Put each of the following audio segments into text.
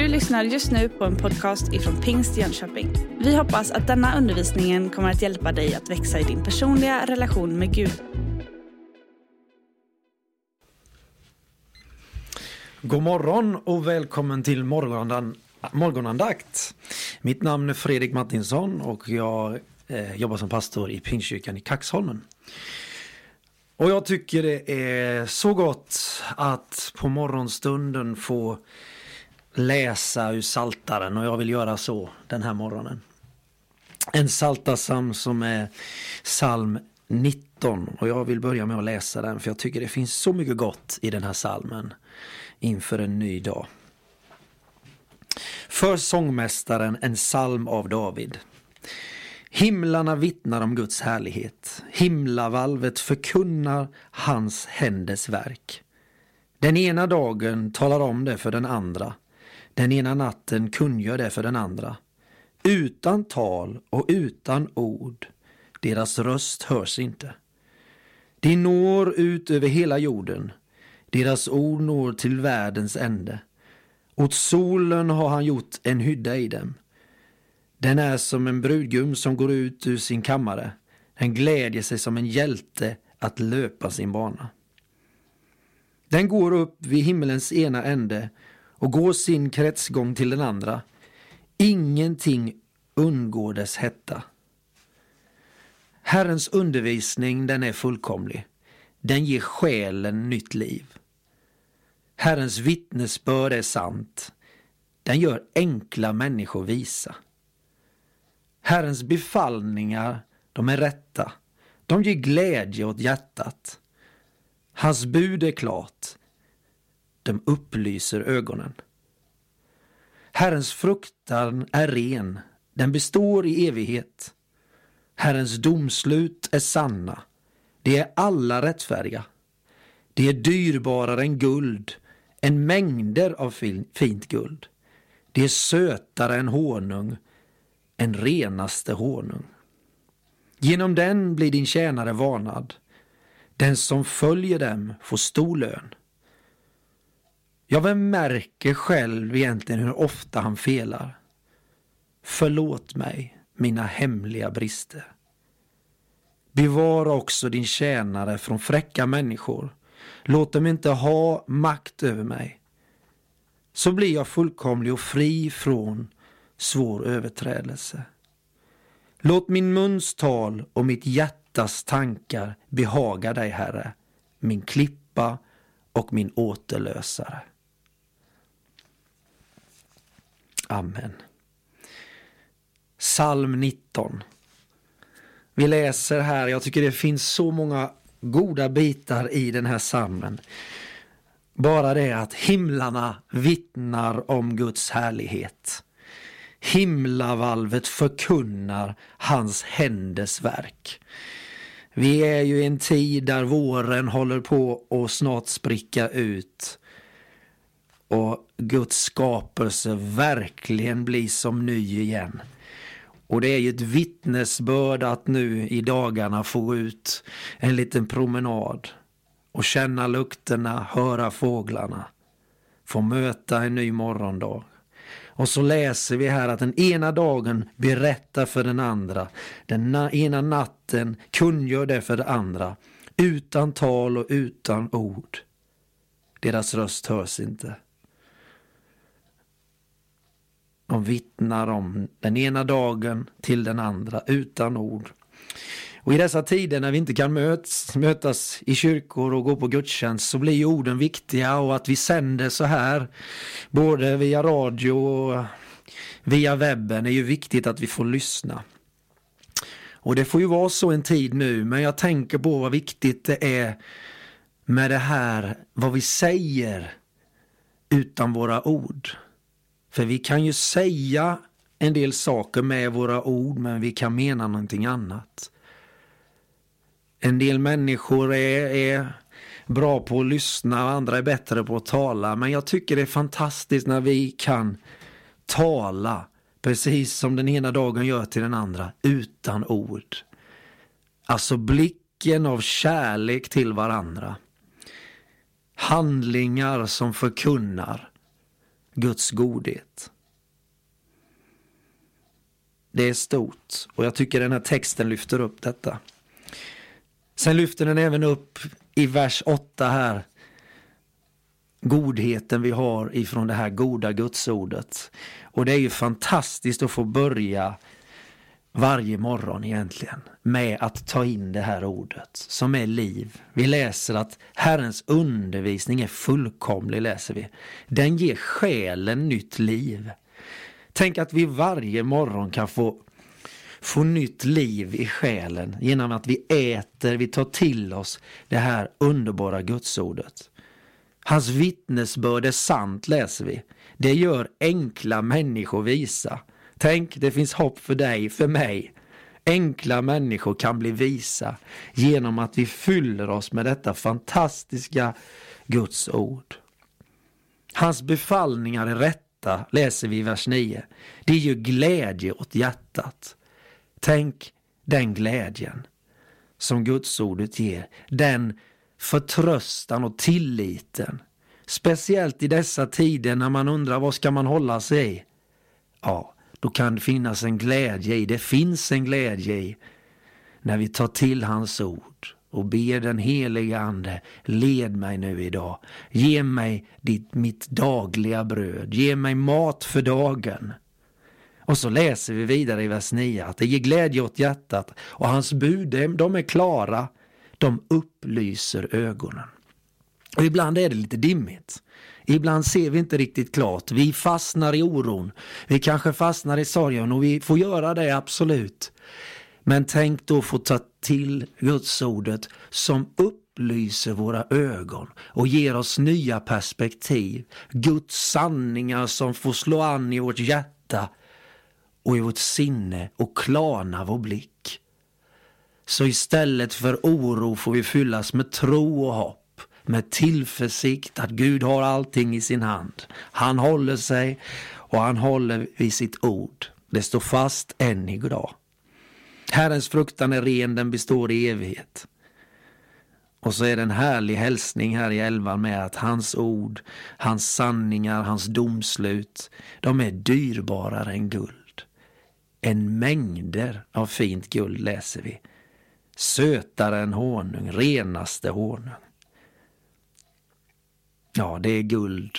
Du lyssnar just nu på en podcast ifrån Pingst Jönköping. Vi hoppas att denna undervisning kommer att hjälpa dig att växa i din personliga relation med Gud. God morgon och välkommen till morgonandan, morgonandakt. Mitt namn är Fredrik Martinsson och jag eh, jobbar som pastor i Pingstkyrkan i Kaxholmen. Och jag tycker det är så gott att på morgonstunden få läsa ur Saltaren och jag vill göra så den här morgonen. En saltasam som är psalm 19 och jag vill börja med att läsa den för jag tycker det finns så mycket gott i den här salmen inför en ny dag. För sångmästaren en psalm av David. Himlarna vittnar om Guds härlighet. Himlavalvet förkunnar hans händers verk. Den ena dagen talar om det för den andra. Den ena natten kungör det för den andra. Utan tal och utan ord. Deras röst hörs inte. De når ut över hela jorden. Deras ord når till världens ände. Åt solen har han gjort en hydda i dem. Den är som en brudgum som går ut ur sin kammare. Den glädjer sig som en hjälte att löpa sin bana. Den går upp vid himmelens ena ände och går sin kretsgång till den andra. Ingenting undgår dess hetta. Herrens undervisning den är fullkomlig. Den ger själen nytt liv. Herrens vittnesbörd är sant. Den gör enkla människor visa. Herrens befallningar, de är rätta. De ger glädje åt hjärtat. Hans bud är klart. De upplyser ögonen. Herrens fruktan är ren. Den består i evighet. Herrens domslut är sanna. De är alla rättfärdiga. De är dyrbarare än guld, än mängder av fint guld. De är sötare än honung, en renaste honung. Genom den blir din tjänare varnad. Den som följer dem får stor lön. Ja, vem märker själv egentligen hur ofta han felar? Förlåt mig mina hemliga brister. Bevara också din tjänare från fräcka människor. Låt dem inte ha makt över mig. Så blir jag fullkomlig och fri från svår överträdelse. Låt min muns tal och mitt hjärtas tankar behaga dig, Herre, min klippa och min återlösare. Amen. Psalm 19. Vi läser här, jag tycker det finns så många goda bitar i den här psalmen. Bara det att himlarna vittnar om Guds härlighet. Himlavalvet förkunnar hans händers verk. Vi är ju i en tid där våren håller på att snart spricka ut och Guds skapelse verkligen bli som ny igen. Och det är ju ett vittnesbörd att nu i dagarna få ut en liten promenad och känna lukterna, höra fåglarna, få möta en ny morgondag. Och så läser vi här att den ena dagen berättar för den andra, den ena natten kungör det för den andra, utan tal och utan ord. Deras röst hörs inte. De vittnar om den ena dagen till den andra utan ord. Och i dessa tider när vi inte kan möts, mötas i kyrkor och gå på gudstjänst så blir orden viktiga och att vi sänder så här både via radio och via webben är ju viktigt att vi får lyssna. Och det får ju vara så en tid nu men jag tänker på vad viktigt det är med det här vad vi säger utan våra ord. För vi kan ju säga en del saker med våra ord men vi kan mena någonting annat. En del människor är, är bra på att lyssna och andra är bättre på att tala. Men jag tycker det är fantastiskt när vi kan tala precis som den ena dagen gör till den andra utan ord. Alltså blicken av kärlek till varandra. Handlingar som förkunnar Guds godhet. Det är stort och jag tycker den här texten lyfter upp detta. Sen lyfter den även upp i vers 8 här godheten vi har ifrån det här goda gudsordet. Och det är ju fantastiskt att få börja varje morgon egentligen med att ta in det här ordet som är liv. Vi läser att Herrens undervisning är fullkomlig, läser vi. Den ger själen nytt liv. Tänk att vi varje morgon kan få, få nytt liv i själen genom att vi äter, vi tar till oss det här underbara gudsordet. Hans vittnesbörd är sant, läser vi. Det gör enkla människor visa. Tänk, det finns hopp för dig, för mig. Enkla människor kan bli visa genom att vi fyller oss med detta fantastiska Guds ord. Hans befallningar är rätta, läser vi i vers 9. Det ger glädje åt hjärtat. Tänk den glädjen som Gudsordet ger. Den förtröstan och tilliten. Speciellt i dessa tider när man undrar vad ska man hålla sig i? Ja, då kan det finnas en glädje i, det finns en glädje i när vi tar till hans ord och ber den heliga Ande, led mig nu idag. Ge mig ditt, mitt dagliga bröd, ge mig mat för dagen. Och så läser vi vidare i vers 9 att det ger glädje åt hjärtat och hans bud, de är klara, de upplyser ögonen. Och ibland är det lite dimmigt. Ibland ser vi inte riktigt klart. Vi fastnar i oron. Vi kanske fastnar i sorgen och vi får göra det absolut. Men tänk då få ta till Gudsordet som upplyser våra ögon och ger oss nya perspektiv. Guds sanningar som får slå an i vårt hjärta och i vårt sinne och klarna vår blick. Så istället för oro får vi fyllas med tro och hopp med tillförsikt att Gud har allting i sin hand. Han håller sig och han håller vid sitt ord. Det står fast än idag. Herrens fruktan är ren, den består i evighet. Och så är det en härlig hälsning här i elvan med att hans ord, hans sanningar, hans domslut, de är dyrbarare än guld. En mängder av fint guld läser vi. Sötare än honung, renaste honung. Ja, det är guld.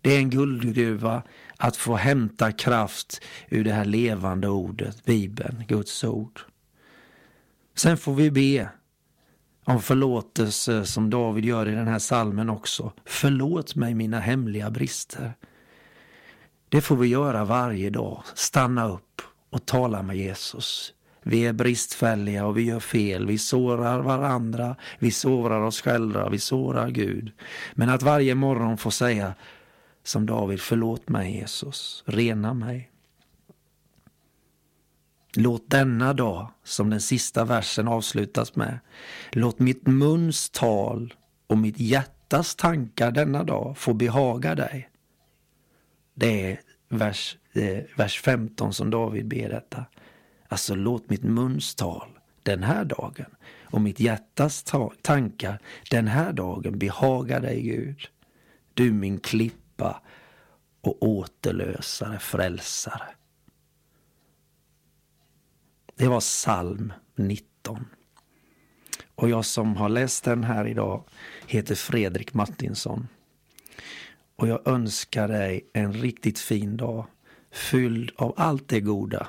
Det är en guldgruva att få hämta kraft ur det här levande ordet, Bibeln, Guds ord. Sen får vi be om förlåtelse som David gör i den här salmen också. Förlåt mig mina hemliga brister. Det får vi göra varje dag. Stanna upp och tala med Jesus. Vi är bristfälliga och vi gör fel. Vi sårar varandra, vi sårar oss själva, vi sårar Gud. Men att varje morgon få säga som David, förlåt mig Jesus, rena mig. Låt denna dag, som den sista versen avslutas med, låt mitt muns tal och mitt hjärtas tankar denna dag få behaga dig. Det är vers, eh, vers 15 som David ber detta. Alltså låt mitt muns tal den här dagen och mitt hjärtas tankar den här dagen behaga dig Gud. Du min klippa och återlösare, frälsare. Det var psalm 19. Och jag som har läst den här idag heter Fredrik Martinsson. Och jag önskar dig en riktigt fin dag fylld av allt det goda